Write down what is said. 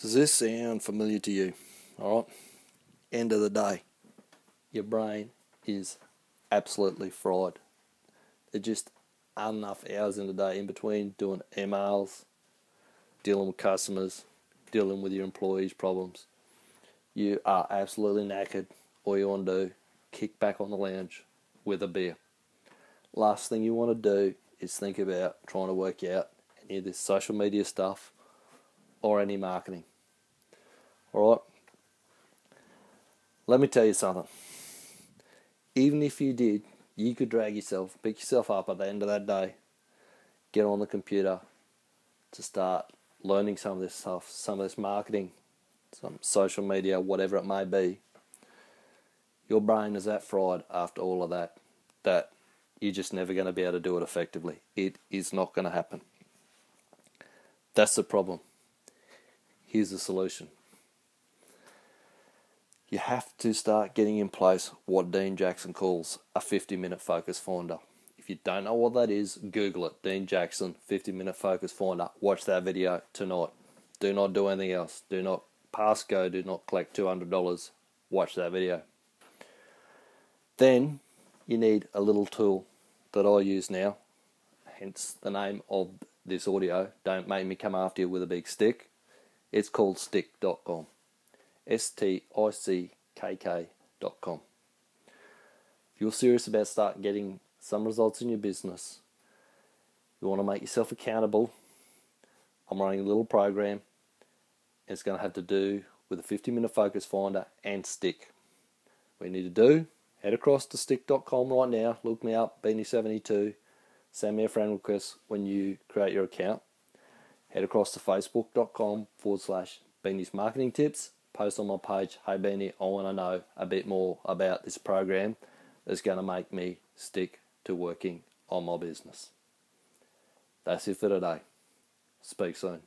Does this sound familiar to you? All right. End of the day, your brain is absolutely fried. There just aren't enough hours in the day in between doing emails, dealing with customers, dealing with your employees' problems. You are absolutely knackered. All you want to do, kick back on the lounge with a beer. Last thing you want to do is think about trying to work out any of this social media stuff or any marketing. All right. Let me tell you something. Even if you did, you could drag yourself, pick yourself up at the end of that day, get on the computer to start learning some of this stuff, some of this marketing, some social media, whatever it may be. Your brain is that fried after all of that that you're just never going to be able to do it effectively. It is not going to happen. That's the problem. Here's the solution. You have to start getting in place what Dean Jackson calls a 50 minute focus finder. If you don't know what that is, Google it. Dean Jackson, 50 minute focus finder. Watch that video tonight. Do not do anything else. Do not pass go. Do not collect $200. Watch that video. Then you need a little tool that I use now, hence the name of this audio. Don't make me come after you with a big stick. It's called stickK.com. S T I C K K.com. If you're serious about starting getting some results in your business, you want to make yourself accountable. I'm running a little program. It's going to have to do with a 50 minute focus finder and stick. You need to do, head across to stickK.com right now, look me up, Beanie72, send me a friend request when you create your account. Head across to facebook.com forward slash Beanie's Marketing Tips post on my page, hey Beanie, I want to know a bit more about this program that's going to make me stick to working on my business. That's it for today. Speak soon.